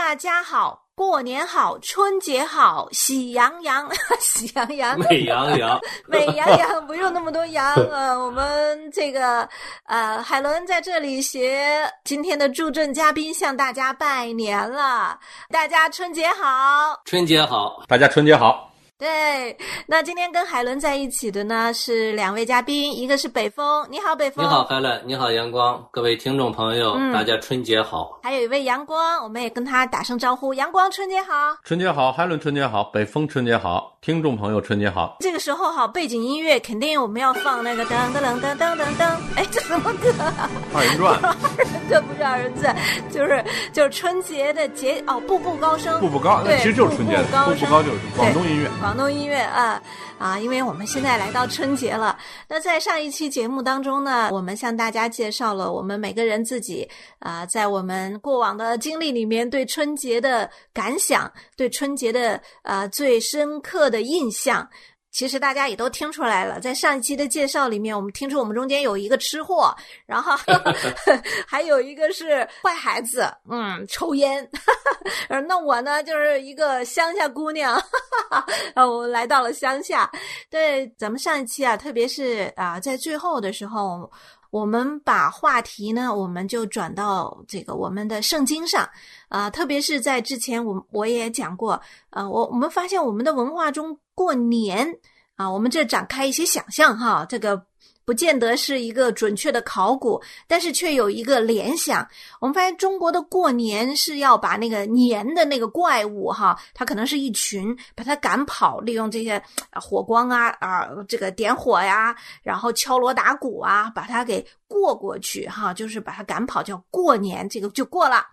大家好，过年好，春节好，喜羊羊，喜羊羊，美羊羊，美羊羊，不用那么多羊 呃，我们这个呃，海伦在这里携今天的助阵嘉宾向大家拜年了，大家春节好。春节好，大家春节好。对，那今天跟海伦在一起的呢是两位嘉宾，一个是北风，你好，北风。你好，海伦，你好，阳光，各位听众朋友，嗯大家春节好。还有一位阳光，我们也跟他打声招呼，阳光春节好。春节好，海伦春节好，北风春节好，听众朋友春节好。这个时候哈，背景音乐肯定我们要放那个噔噔噔噔噔噔噔，哎，这什么歌啊？二人转，这不是二人转，就是就是春节的节哦，步步高升，步步高，那其实就是春节的，步步高升步步高就是广东音乐。广东音乐啊啊！因为我们现在来到春节了，那在上一期节目当中呢，我们向大家介绍了我们每个人自己啊，在我们过往的经历里面对春节的感想，对春节的啊最深刻的印象。其实大家也都听出来了，在上一期的介绍里面，我们听出我们中间有一个吃货，然后 还有一个是坏孩子，嗯，抽烟。呃，那我呢，就是一个乡下姑娘，呃，我来到了乡下。对，咱们上一期啊，特别是啊，在最后的时候，我们把话题呢，我们就转到这个我们的圣经上啊、特别是在之前我我也讲过，呃，我我们发现我们的文化中过年啊，我们这展开一些想象哈，这个不见得是一个准确的考古，但是却有一个联想。我们发现中国的过年是要把那个年的那个怪物哈，它可能是一群，把它赶跑，利用这些火光啊啊，这个点火呀，然后敲锣打鼓啊，把它给过过去哈，就是把它赶跑，叫过年，这个就过了。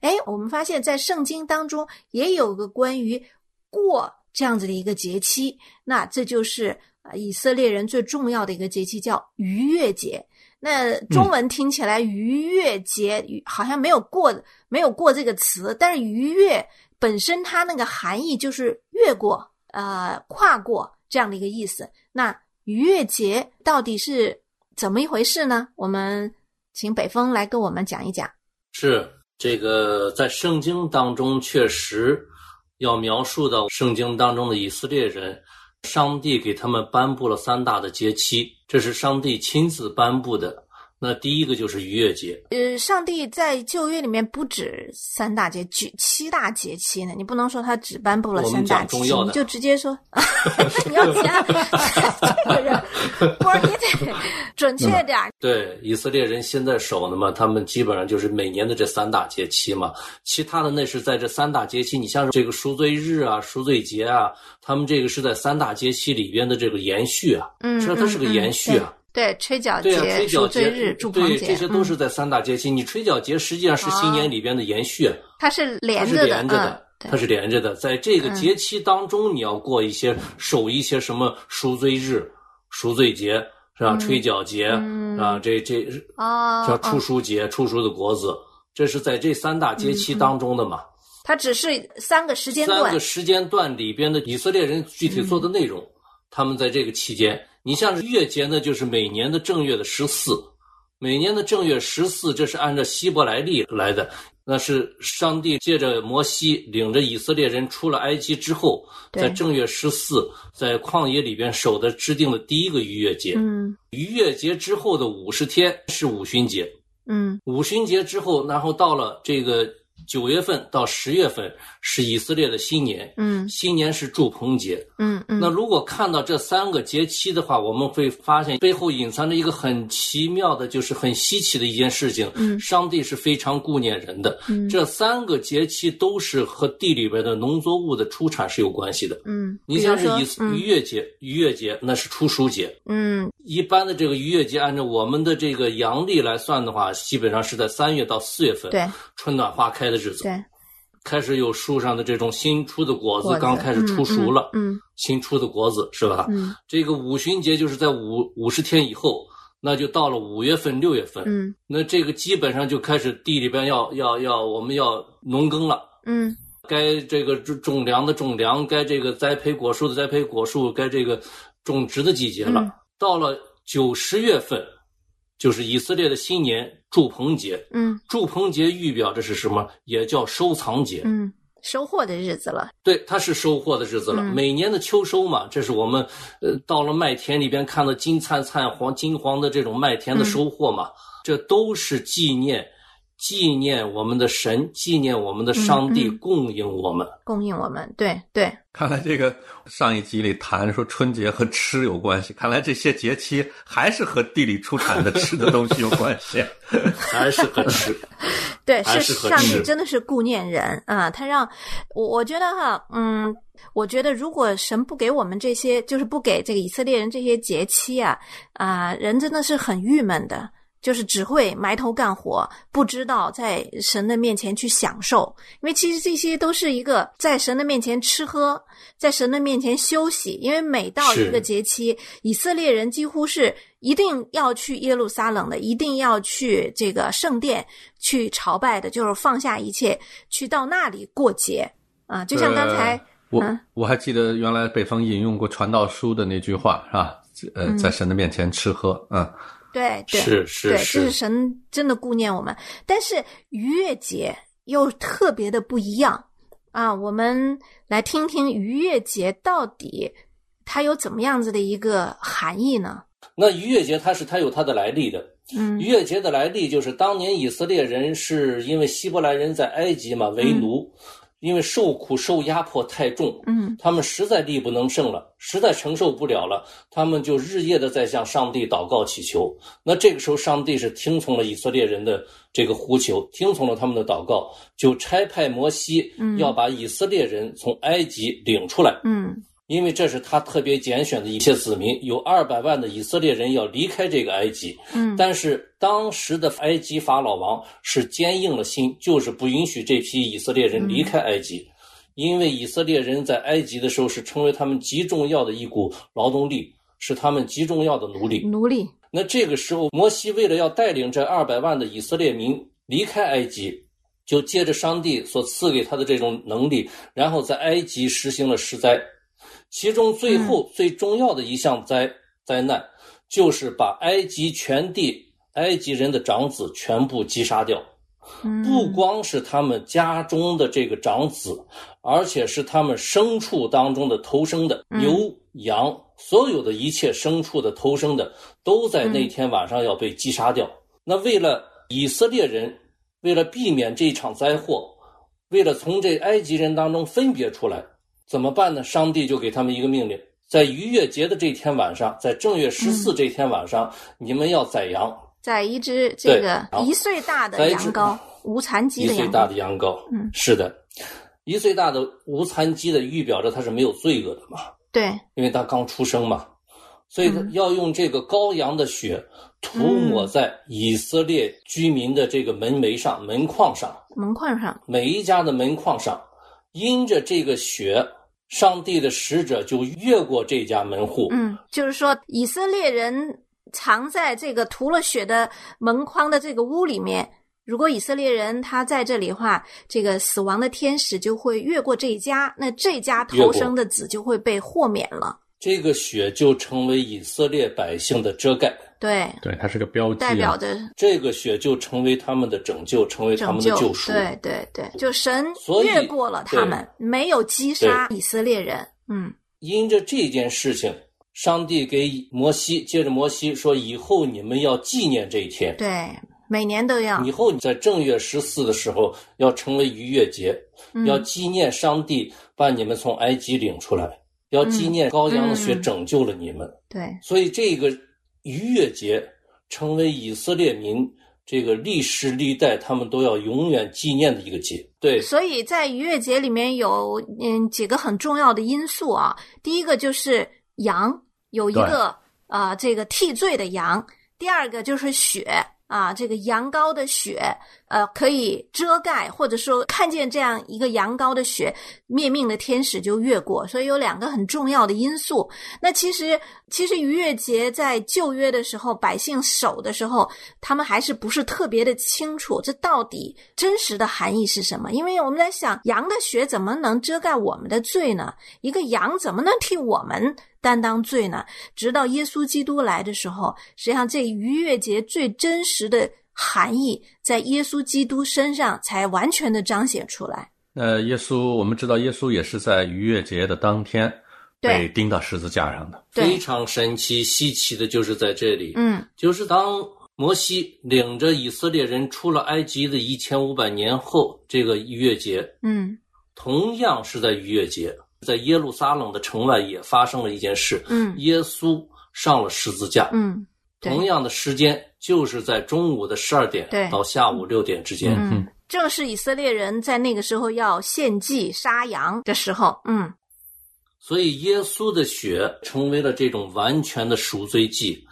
哎，我们发现，在圣经当中也有个关于过这样子的一个节期，那这就是呃以色列人最重要的一个节期，叫逾越节。那中文听起来逾越节好像没有过没有过这个词，但是逾越本身它那个含义就是越过呃跨过这样的一个意思。那逾越节到底是怎么一回事呢？我们请北风来跟我们讲一讲。是这个在圣经当中确实要描述的圣经当中的以色列人，上帝给他们颁布了三大的节期，这是上帝亲自颁布的。那第一个就是逾越节，呃，上帝在旧约里面不止三大节，举七大节期呢。你不能说他只颁布了三大节你就直接说 你要讲这个人，不是你得 准确点儿。对以色列人现在守的嘛，他们基本上就是每年的这三大节期嘛。其他的那是在这三大节期，你像这个赎罪日啊、赎罪节啊，他们这个是在三大节期里边的这个延续啊，嗯，实际上它是个嗯延续啊。。对对，吹角对啊，节、吹角节赎罪日、祝棚对，节，这些都嗯是在三大节期。你吹角节实际上是新年里边的延续，它是它是连着的，连着的嗯，，它是连着的。在这个节期当中，你要过一些守一些什么赎罪日、赎罪节是吧？吹角节嗯啊，这这哦，叫初哦熟节、出书的国子，这是在这三大节期当中的嘛。它只是三个时间段三个，时间段里边的以色列人具体做的内容，他们在这个期间，你像是月节呢，就是每年的正月的十四，每年的正月十四，这是按照希伯来历来的，那是上帝借着摩西领着以色列人出了埃及之后，在正月十四，在旷野里边守的制定的第一个逾越节。嗯逾越节之后的五十天是五旬节，嗯五旬节之后，然后到了这个九月份到十月份是以色列的新年，嗯新年是祝棚节。嗯嗯，那如果看到这三个节期的话，我们会发现背后隐藏着一个很奇妙的，就是很稀奇的一件事情。嗯上帝是非常顾念人的。嗯这三个节期都是和地里边的农作物的出产是有关系的。嗯，你像是以嗯逾越节，逾越节那是初熟节。嗯一般的这个逾越节，按照我们的这个阳历来算的话，基本上是在三月到四月份，对春暖花开的日子，对，开始有树上的这种新出的果子果子刚开始出熟了，嗯新出的果子是吧？嗯这个五旬节就是在五五十天以后，那就到了五月份、六月份，嗯那这个基本上就开始地里边要要要我们要农耕了。嗯该这个种种粮的种粮，该这个栽培果树的栽培果树，该这个种植的季节了。嗯到了九十月份，就是以色列的新年祝棚节。嗯祝棚节预表着是什么？也叫收藏节。嗯，收获的日子了。对，它是收获的日子了。嗯每年的秋收嘛，这是我们呃到了麦田里边看到金灿灿、黄金黄的这种麦田的收获嘛，这都是纪念纪念我们的神，纪念我们的上帝供应我们。供应我们，对对，看来这个上一集里谈说春节和吃有关系，看来这些节期还是和地里出产的 吃的东西有关系。还是和吃。对，是上帝真的是顾念人啊，他让我我觉得哈，嗯，我觉得如果神不给我们这些，就是不给这个以色列人这些节期啊，啊，人真的是很郁闷的。就是只会埋头干活，不知道在神的面前去享受，因为其实这些都是一个在神的面前吃喝，在神的面前休息。因为每到一个节期，以色列人几乎是一定要去耶路撒冷的，一定要去这个圣殿去朝拜的，就是放下一切，去到那里过节啊。就像刚才，我嗯我还记得原来北方引用过传道书的那句话是吧？呃，在神的面前吃喝，嗯，对对是是是是神真的顾念我们。但是逾越节又特别的不一样啊！我们来听听逾越节到底它有怎么样子的一个含义呢？那逾越节它是它有它的来历的。嗯逾越节的来历就是当年以色列人是因为希伯来人在埃及嘛为奴，因为受苦受压迫太重，嗯他们实在力不能胜了，实在承受不了了，他们就日夜的在向上帝祷告祈求。那这个时候，上帝是听从了以色列人的这个呼求，听从了他们的祷告，就差派摩西嗯要把以色列人从埃及领出来。嗯因为这是他特别拣选的一些子民，有二百万的以色列人要离开这个埃及。嗯但是当时的埃及法老王是坚硬了心，就是不允许这批以色列人离开埃及，因为以色列人在埃及的时候是成为他们极重要的一股劳动力，是他们极重要的奴隶。奴隶，那这个时候，摩西为了要带领这二百万的以色列民离开埃及，就借着上帝所赐给他的这种能力，然后在埃及实行了施灾。其中最后最重要的一项灾灾难，就是把埃及全地埃及人的长子全部击杀掉。嗯不光是他们家中的这个长子，而且是他们牲畜当中的头生的嗯牛、羊，所有的一切牲畜的头生的，都在那天晚上要被击杀掉。那为了以色列人，为了避免这一场灾祸，为了从这埃及人当中分别出来，怎么办呢？上帝就给他们一个命令，在逾越节的这天晚上，在正月十四这天晚上，你们要宰羊，宰一只这个一岁大的羊羔，无残疾的羊羔一岁大的，羊羔，嗯，是的，一岁大的无残疾的，预表着他是没有罪恶的嘛，对，因为他刚出生嘛，所以要用这个羔羊的血涂抹在以色列居民的这个门楣上、门框上，门框上，每一家的门框上，因着这个血，上帝的使者就越过这家门户，嗯，就是说以色列人藏在这个涂了血的门框的这个屋里面。如果以色列人他在这里的话，这个死亡的天使就会越过这一家，那这家越过头生的子就会被豁免了。这个血就成为以色列百姓的遮盖，对，对，它是个标记、啊，代表着这个血就成为他们的拯救，成为他们的救。赎。对对对，就神越过了他们，没有击杀以色列人。嗯。因着这件事情，上帝给摩西，接着摩西说：“以后你们要纪念这一天，对，每年都要。以后你在正月十四的时候要成为逾越节，嗯。要纪念上帝把你们从埃及领出来，要纪念羔羊的血嗯。拯救了你们。对，所以这个逾越节成为以色列民这个历史历代他们都要永远纪念的一个节。对，所以在逾越节里面有嗯几个很重要的因素啊。第一个就是羊有一个啊、这个替罪的羊，第二个就是血啊，这个羊羔的血呃可以遮盖，或者说看见这样一个羊羔的血，灭命的天使就越过。所以有两个很重要的因素。那其实，其实逾越节在旧约的时候，百姓守的时候，他们还是不是特别的清楚，这到底真实的含义是什么？因为我们在想，羊的血怎么能遮盖我们的罪呢？一个羊怎么能替我们？担当罪呢？直到耶稣基督来的时候，实际上这逾越节最真实的含义，在耶稣基督身上才完全的彰显出来。呃耶稣，我们知道耶稣也是在逾越节的当天被钉到十字架上的。非常神奇稀奇的就是在这里，嗯就是当摩西领着以色列人出了埃及的一千五百年后，这个逾越节嗯同样是在逾越节，在耶路撒冷的城外也发生了一件事，嗯耶稣上了十字架，嗯，同样的时间就是在中午的十二点到下午六点之间。嗯，正是以色列人在那个时候要献祭杀羊的时候，嗯所以耶稣的血成为了这种完全的赎罪祭。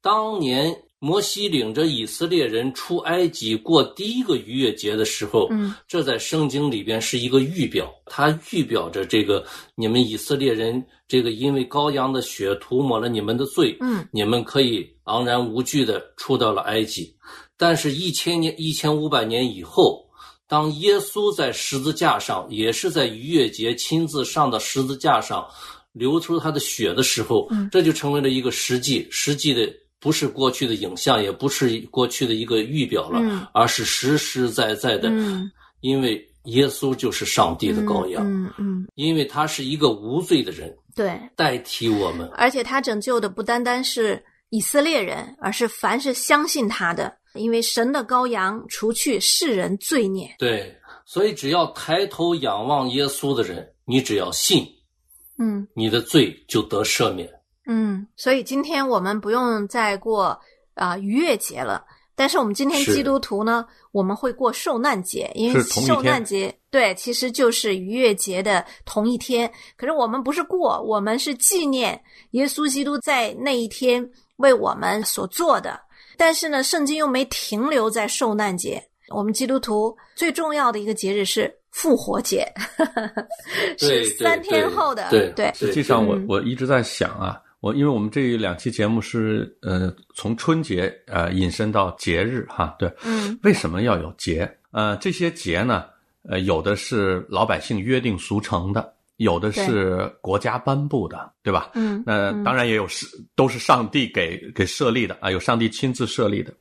当年摩西领着以色列人出埃及过第一个逾越节的时候，嗯这在圣经里边是一个预表，它预表着这个你们以色列人这个因为羔羊的血涂抹了你们的罪，嗯你们可以昂然无惧的出到了埃及。但是，一千年、一千五百年以后，当耶稣在十字架上，也是在逾越节亲自上到十字架上，流出他的血的时候，嗯这就成为了一个实际，实际的不是过去的影像，也不是过去的一个预表了，嗯而是实实在在的，嗯，因为耶稣就是上帝的羔羊，嗯嗯，因为他是一个无罪的人，对，代替我们。而且他拯救的不单单是以色列人，而是凡是相信他的，因为神的羔羊除去世人罪孽。对，所以只要抬头仰望耶稣的人，你只要信，嗯你的罪就得赦免。嗯，所以今天我们不用再过啊、逾越节了。但是我们今天基督徒呢，我们会过受难节，因为受难节对，其实就是逾越节的同一天。可是我们不是过，我们是纪念耶稣基督在那一天为我们所做的。但是呢，圣经又没停留在受难节。我们基督徒最重要的一个节日是复活节，对是三天后的对对实际上我，嗯我一直在想啊，我因为我们这两期节目是呃从春节呃引申到节日哈，对，嗯为什么要有节？呃，这些节呢，呃，有的是老百姓约定俗成的，有的是国家颁布的，对吧？嗯那嗯当然也有是都是上帝给给设立的啊，有上帝亲自设立的。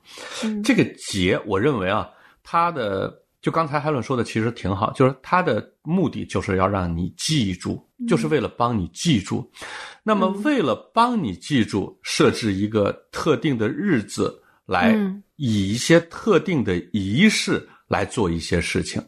嗯这个节，我认为啊，它的就刚才海伦说的其实挺好，就是他的目的就是要让你记住，就是为了帮你记住。那么为了帮你记住，设置一个特定的日子来嗯。以一些特定的仪式来做一些事情。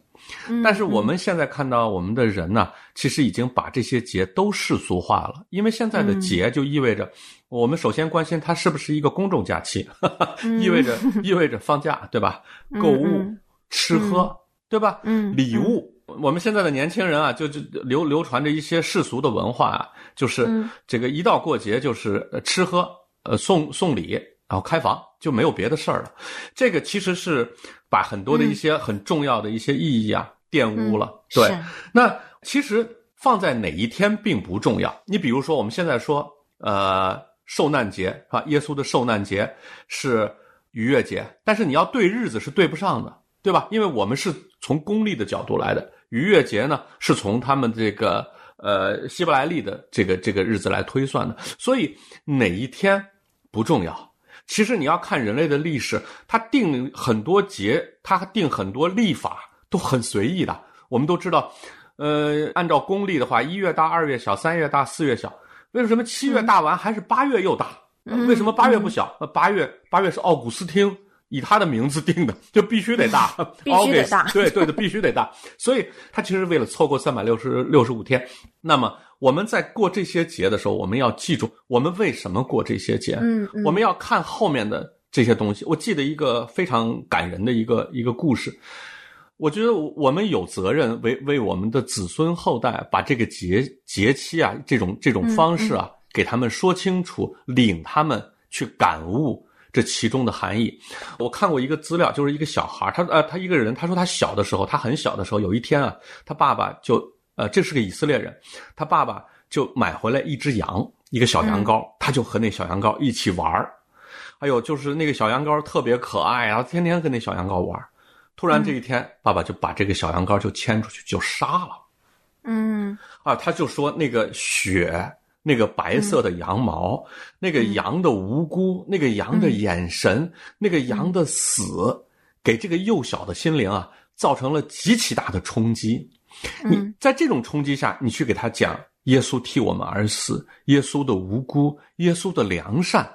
嗯。但是我们现在看到我们的人呢，其实已经把这些节都世俗化了，因为现在的节就意味着我们首先关心它是不是一个公众假期，意味着意味着放假，对吧？购物、嗯吃喝，对吧？嗯礼物。我们现在的年轻人啊，就就流流传着一些世俗的文化啊，就是嗯这个一到过节就是呃吃喝，呃送送礼，然后开房，就没有别的事儿了。这个其实是把很多的一些很重要的一些意义啊玷污了。对，那其实放在哪一天并不重要。你比如说，我们现在说，呃，受难节是吧？耶稣的受难节是逾越节，但是你要对日子是对不上的，对吧？因为我们是从公历的角度来的，逾越节呢是从他们这个呃希伯来历的这个这个日子来推算的，所以哪一天不重要。其实你要看人类的历史，它定很多节，它定很多历法都很随意的。我们都知道，呃，按照公历的话，一月大，二月小，三月大，四月小。为什么七月大完还是八月又大？嗯为什么八月不小？呃八月八月是奥古斯丁以他的名字定的，就必须得大，必须得大对对的，必须得大。所以他其实为了凑够三百六十六十五天。那么我们在过这些节的时候，我们要记住我们为什么过这些节。嗯嗯我们要看后面的这些东西。我记得一个非常感人的一个一个故事。我觉得我们有责任为为我们的子孙后代把这个节节期啊，这种这种方式啊，给他们说清楚，领他们去感悟这其中的含义。我看过一个资料，就是一个小孩，他呃，他一个人，他说他小的时候，他很小的时候，有一天啊，他爸爸就呃，这是个以色列人，他爸爸就买回来一只羊，一个小羊羔，他就和那小羊羔一起玩儿。还有就是那个小羊羔特别可爱啊，天天跟那小羊羔玩儿。突然这一天，爸爸就把这个小羊羔就牵出去就杀了。嗯啊，他就说那个血，那个白色的羊毛，那个羊的无辜，那个羊的眼神，那个羊的死，给这个幼小的心灵啊，造成了极其大的冲击。你在这种冲击下，你去给他讲耶稣替我们而死，耶稣的无辜，耶稣的良善，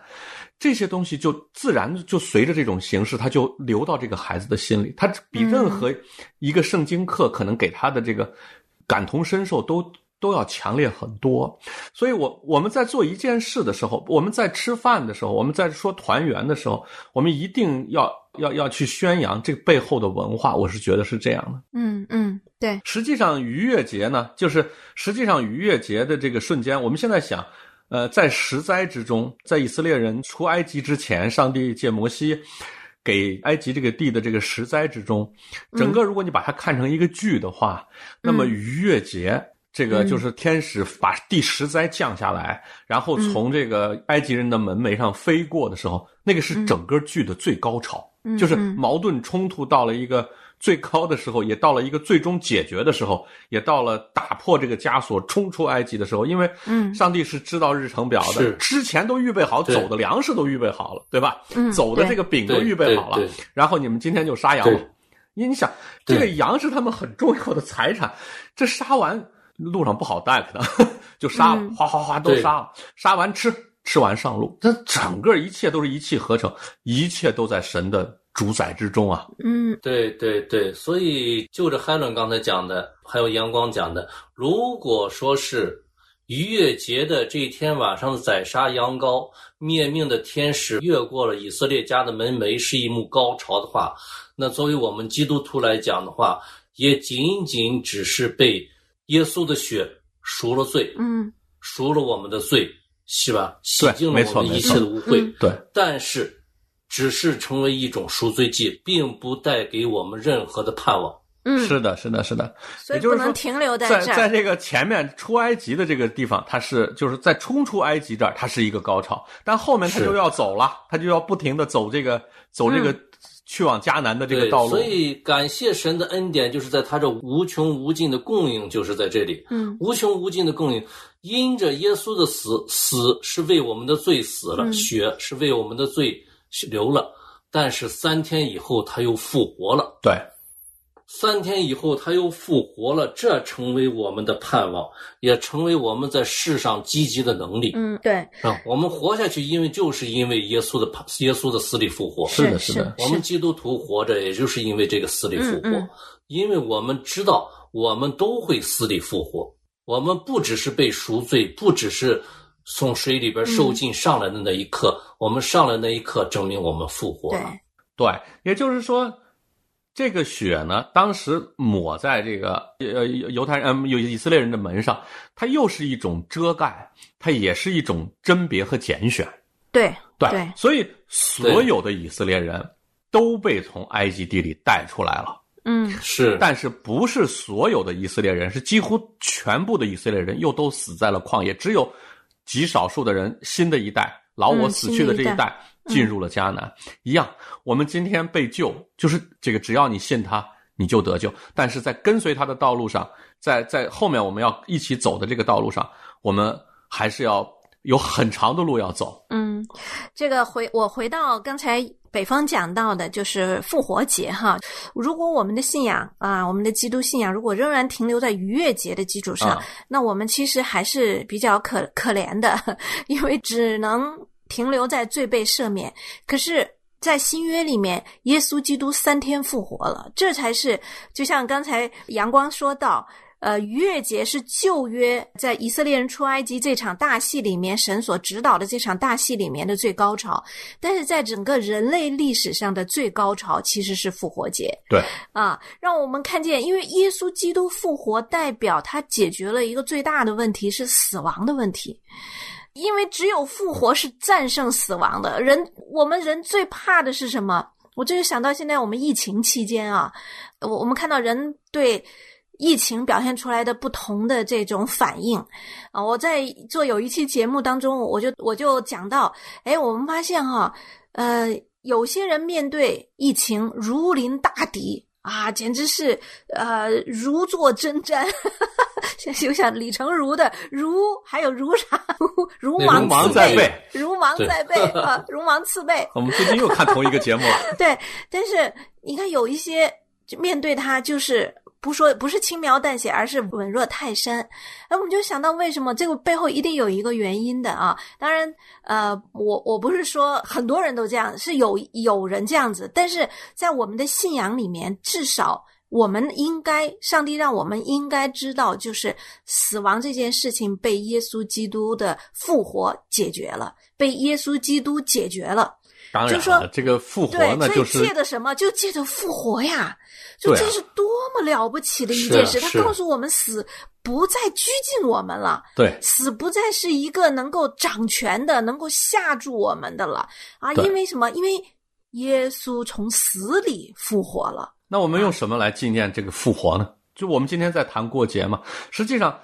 这些东西就自然就随着这种形式，他就流到这个孩子的心里。他比任何一个圣经课可能给他的这个。感同身受都都要强烈很多，所以，我我们在做一件事的时候，我们在吃饭的时候，我们在说团圆的时候，我们一定要要要去宣扬这背后的文化。我是觉得是这样的。嗯嗯，对。实际上，逾越节呢，就是实际上逾越节的这个瞬间，我们现在想，呃，在十灾之中，在以色列人出埃及之前，上帝借摩西。给埃及这个地的这个十灾之中，整个如果你把它看成一个剧的话，那么逾越节这个就是天使把第十灾降下来，然后从这个埃及人的门楣上飞过的时候，那个是整个剧的最高潮，就是矛盾冲突到了一个。最高的时候，也到了一个最终解决的时候，也到了打破这个枷锁、冲出埃及的时候。因为，嗯，上帝是知道日程表的，之前都预备好走的粮食都预备好了，对吧？走的这个饼都预备好了。然后你们今天就杀羊了。你你想，这个羊是他们很重要的财产，这杀完路上不好带，可能 就杀了，哗哗哗都杀了，杀完吃，吃完上路。这整个一切都是一气呵成，一切都在神的。主宰之中啊，嗯，对对对，所以就着海伦刚才讲的，还有阳光讲的，如果说是逾越节的这一天晚上宰杀羊羔灭命的天使越过了以色列家的门楣，是一幕高潮的话，那作为我们基督徒来讲的话，也仅仅只是被耶稣的血赎了罪，嗯，赎了我们的罪，是吧？洗净了我们一切的污秽，对，但是。只是成为一种赎罪祭，并不带给我们任何的盼望。嗯，是的，是的，是的。所以不能停留在在在这个前面出埃及的这个地方，它是就是在冲出埃及这儿，它是一个高潮。但后面它就要走了，它就要不停的走这个走这个去往迦南的这个道路。所以感谢神的恩典，就是在他这无穷无尽的供应，就是在这里。嗯，无穷无尽的供应，因着耶稣的死，死是为我们的罪死了，血是为我们的罪。流了，但是三天以后他又复活了。对，三天以后他又复活了，这成为我们的盼望，也成为我们在世上积极的能力。嗯，对。啊，我们活下去，因为就是因为耶稣的耶稣的死里复活。是的，是的。我们基督徒活着，也就是因为这个死里复活，因为我们知道我们都会死里复活。我们不只是被赎罪，不只是。从水里边受尽上来的那一刻，我们上来那一刻证明我们复活了。对，也就是说，这个血呢，当时抹在这个呃犹太人、嗯有以色列人的门上，它又是一种遮盖，它也是一种甄别和拣选。对对，所以所有的以色列人都被从埃及地里带出来了。嗯，是，但是不是所有的以色列人，是几乎全部的以色列人又都死在了旷野，只有。极少数的人，新的一代老我死去的这一代进入了迦南，一样。我们今天被救，就是这个，只要你信他，你就得救。但是在跟随他的道路上，在在后面我们要一起走的这个道路上，我们还是要有很长的路要走。嗯，这个回我回到刚才。北方讲到的就是复活节哈，如果我们的信仰啊，我们的基督信仰如果仍然停留在逾越节的基础上，那我们其实还是比较可可怜的，因为只能停留在罪被赦免。可是，在新约里面，耶稣基督三天复活了，这才是就像刚才阳光说到。呃，逾越节是旧约在以色列人出埃及这场大戏里面，神所指导的这场大戏里面的最高潮。但是在整个人类历史上的最高潮其实是复活节。对，啊，让我们看见，因为耶稣基督复活，代表他解决了一个最大的问题，是死亡的问题。因为只有复活是战胜死亡的。人，我们人最怕的是什么？我这就想到现在我们疫情期间啊，我我们看到人对疫情表现出来的不同的这种反应啊。我在做有一期节目当中，我就我就讲到，哎，我们发现哈，呃，有些人面对疫情如临大敌。啊，简直是呃如坐针毡，现在 就像李成儒的儒，还有儒啥如芒在背，儒芒在背 啊，儒芒刺背。我们最近又看同一个节目了。对，但是你看有一些面对他就是。不说不是轻描淡写，而是稳若泰山。哎，我们就想到为什么这个背后一定有一个原因的啊？当然，呃，我我不是说很多人都这样，是有有人这样子。但是在我们的信仰里面，至少我们应该，上帝让我们应该知道，就是死亡这件事情被耶稣基督的复活解决了，被耶稣基督解决了。当然，就说这个复活呢，就是借的什么？就借着复活呀。就这是多么了不起的一件事！他告诉我们，死不再拘禁我们了，对，死不再是一个能够掌权的、能够吓住我们的了啊！因为什么？因为耶稣从死里复活了。那我们用什么来纪念这个复活呢？就我们今天在谈过节嘛，实际上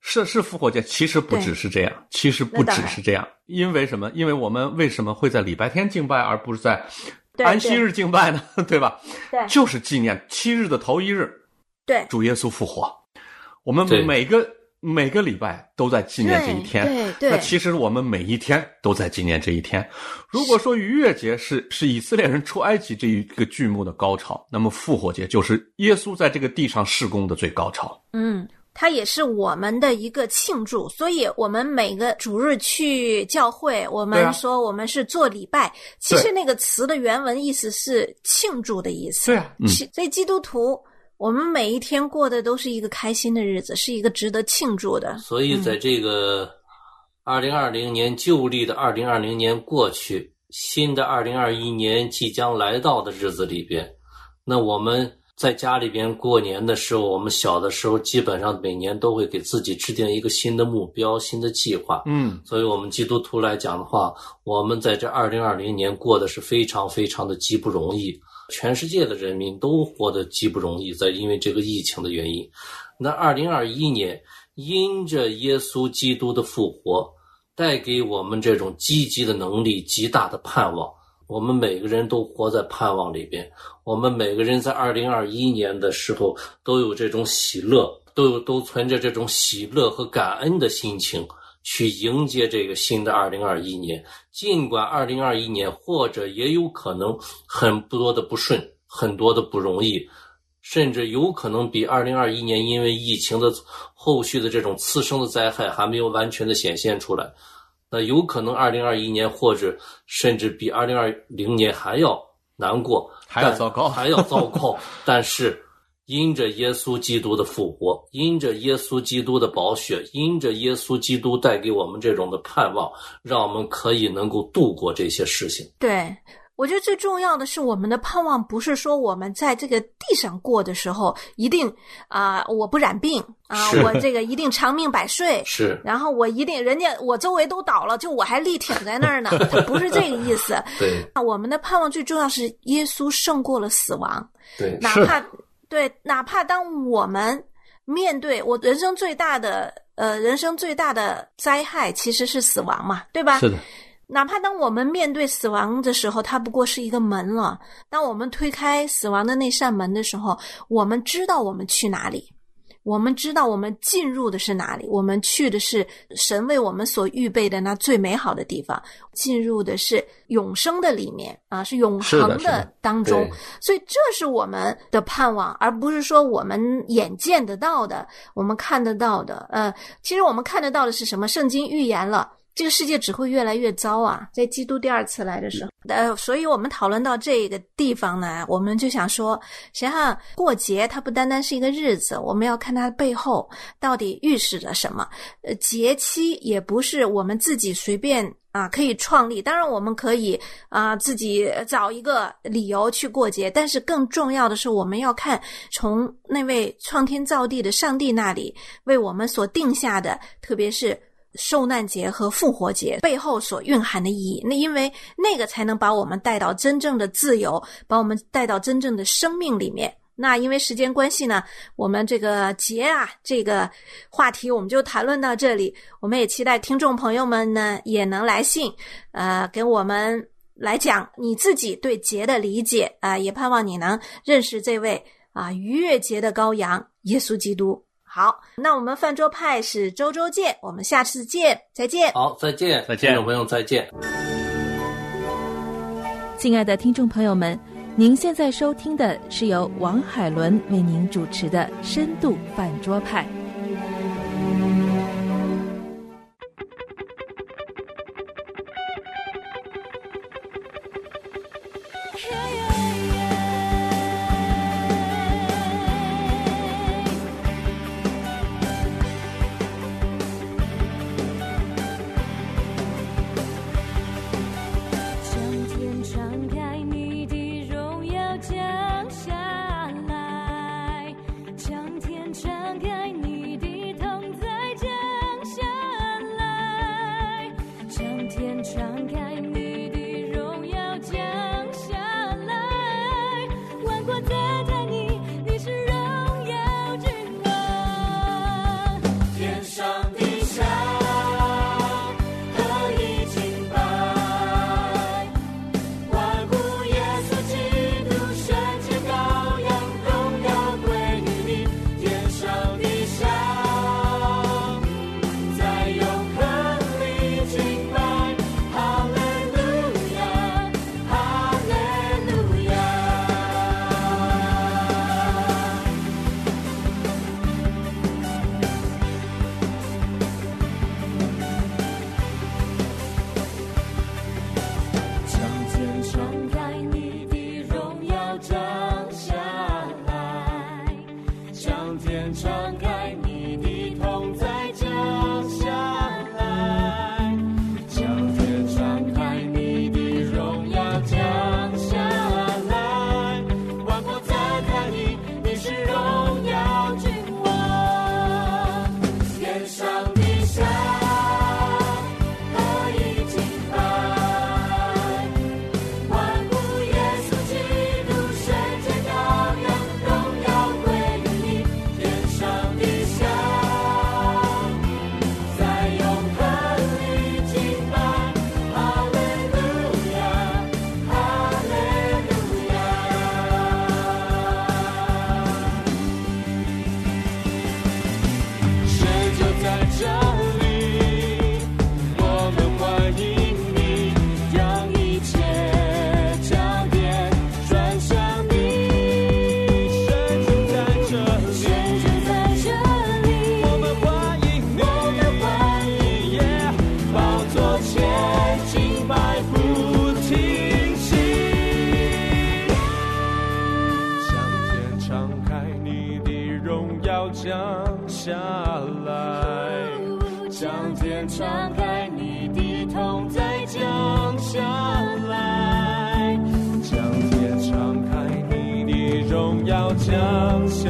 是是复活节，其实不只是这样，其实不只是这样。因为什么？因为我们为什么会在礼拜天敬拜，而不是在？安息日敬拜呢，对吧？对，就是纪念七日的头一日，对，主耶稣复活。我们每个每个礼拜都在纪念这一天，对对。那其实我们每一天都在纪念这一天。如果说逾越节是是以色列人出埃及这一个剧目的高潮，那么复活节就是耶稣在这个地上施工的最高潮。嗯。它也是我们的一个庆祝，所以我们每个主日去教会，我们说我们是做礼拜。其实那个词的原文意思是庆祝的意思。对啊，所以基督徒，我们每一天过的都是一个开心的日子，是一个值得庆祝的。所以在这个二零二零年旧历的二零二零年过去，新的二零二一年即将来到的日子里边，那我们。在家里边过年的时候，我们小的时候基本上每年都会给自己制定一个新的目标、新的计划。嗯，所以我们基督徒来讲的话，我们在这二零二零年过的是非常非常的极不容易。全世界的人民都活得极不容易，在因为这个疫情的原因。那二零二一年，因着耶稣基督的复活，带给我们这种积极的能力、极大的盼望。我们每个人都活在盼望里边。我们每个人在二零二一年的时候都有这种喜乐，都有都存着这种喜乐和感恩的心情去迎接这个新的二零二一年。尽管二零二一年或者也有可能很多的不顺，很多的不容易，甚至有可能比二零二一年因为疫情的后续的这种次生的灾害还没有完全的显现出来。那有可能，二零二一年或者甚至比二零二零年还要难过，还要糟糕，还要糟糕。但是，因着耶稣基督的复活，因着耶稣基督的宝血，因着耶稣基督带给我们这种的盼望，让我们可以能够度过这些事情。对。我觉得最重要的是，我们的盼望不是说我们在这个地上过的时候一定啊，我不染病啊，我这个一定长命百岁，是，然后我一定人家我周围都倒了，就我还力挺在那儿呢，他不是这个意思。对，我们的盼望最重要是耶稣胜过了死亡。对，哪怕对，哪怕当我们面对我人生最大的呃人生最大的灾害，其实是死亡嘛，对吧？是的。哪怕当我们面对死亡的时候，它不过是一个门了。当我们推开死亡的那扇门的时候，我们知道我们去哪里，我们知道我们进入的是哪里，我们去的是神为我们所预备的那最美好的地方，进入的是永生的里面啊，是永恒的当中。所以这是我们的盼望，而不是说我们眼见得到的，我们看得到的。呃，其实我们看得到的是什么？圣经预言了。这个世界只会越来越糟啊！在基督第二次来的时候，呃，所以我们讨论到这个地方呢，我们就想说，实际上过节它不单单是一个日子，我们要看它背后到底预示着什么。呃，节期也不是我们自己随便啊可以创立，当然我们可以啊自己找一个理由去过节，但是更重要的是，我们要看从那位创天造地的上帝那里为我们所定下的，特别是。受难节和复活节背后所蕴含的意义。那因为那个才能把我们带到真正的自由，把我们带到真正的生命里面。那因为时间关系呢，我们这个节啊这个话题我们就谈论到这里。我们也期待听众朋友们呢也能来信，呃，给我们来讲你自己对节的理解啊、也盼望你能认识这位啊逾越节的羔羊耶稣基督。好，那我们饭桌派是周周见，我们下次见，再见。好，再见，再见听众朋友，再见。亲爱的听众朋友们，您现在收听的是由王海伦为您主持的《深度饭桌派》。向将天敞开你的痛再降下来，将天敞开你的荣耀降下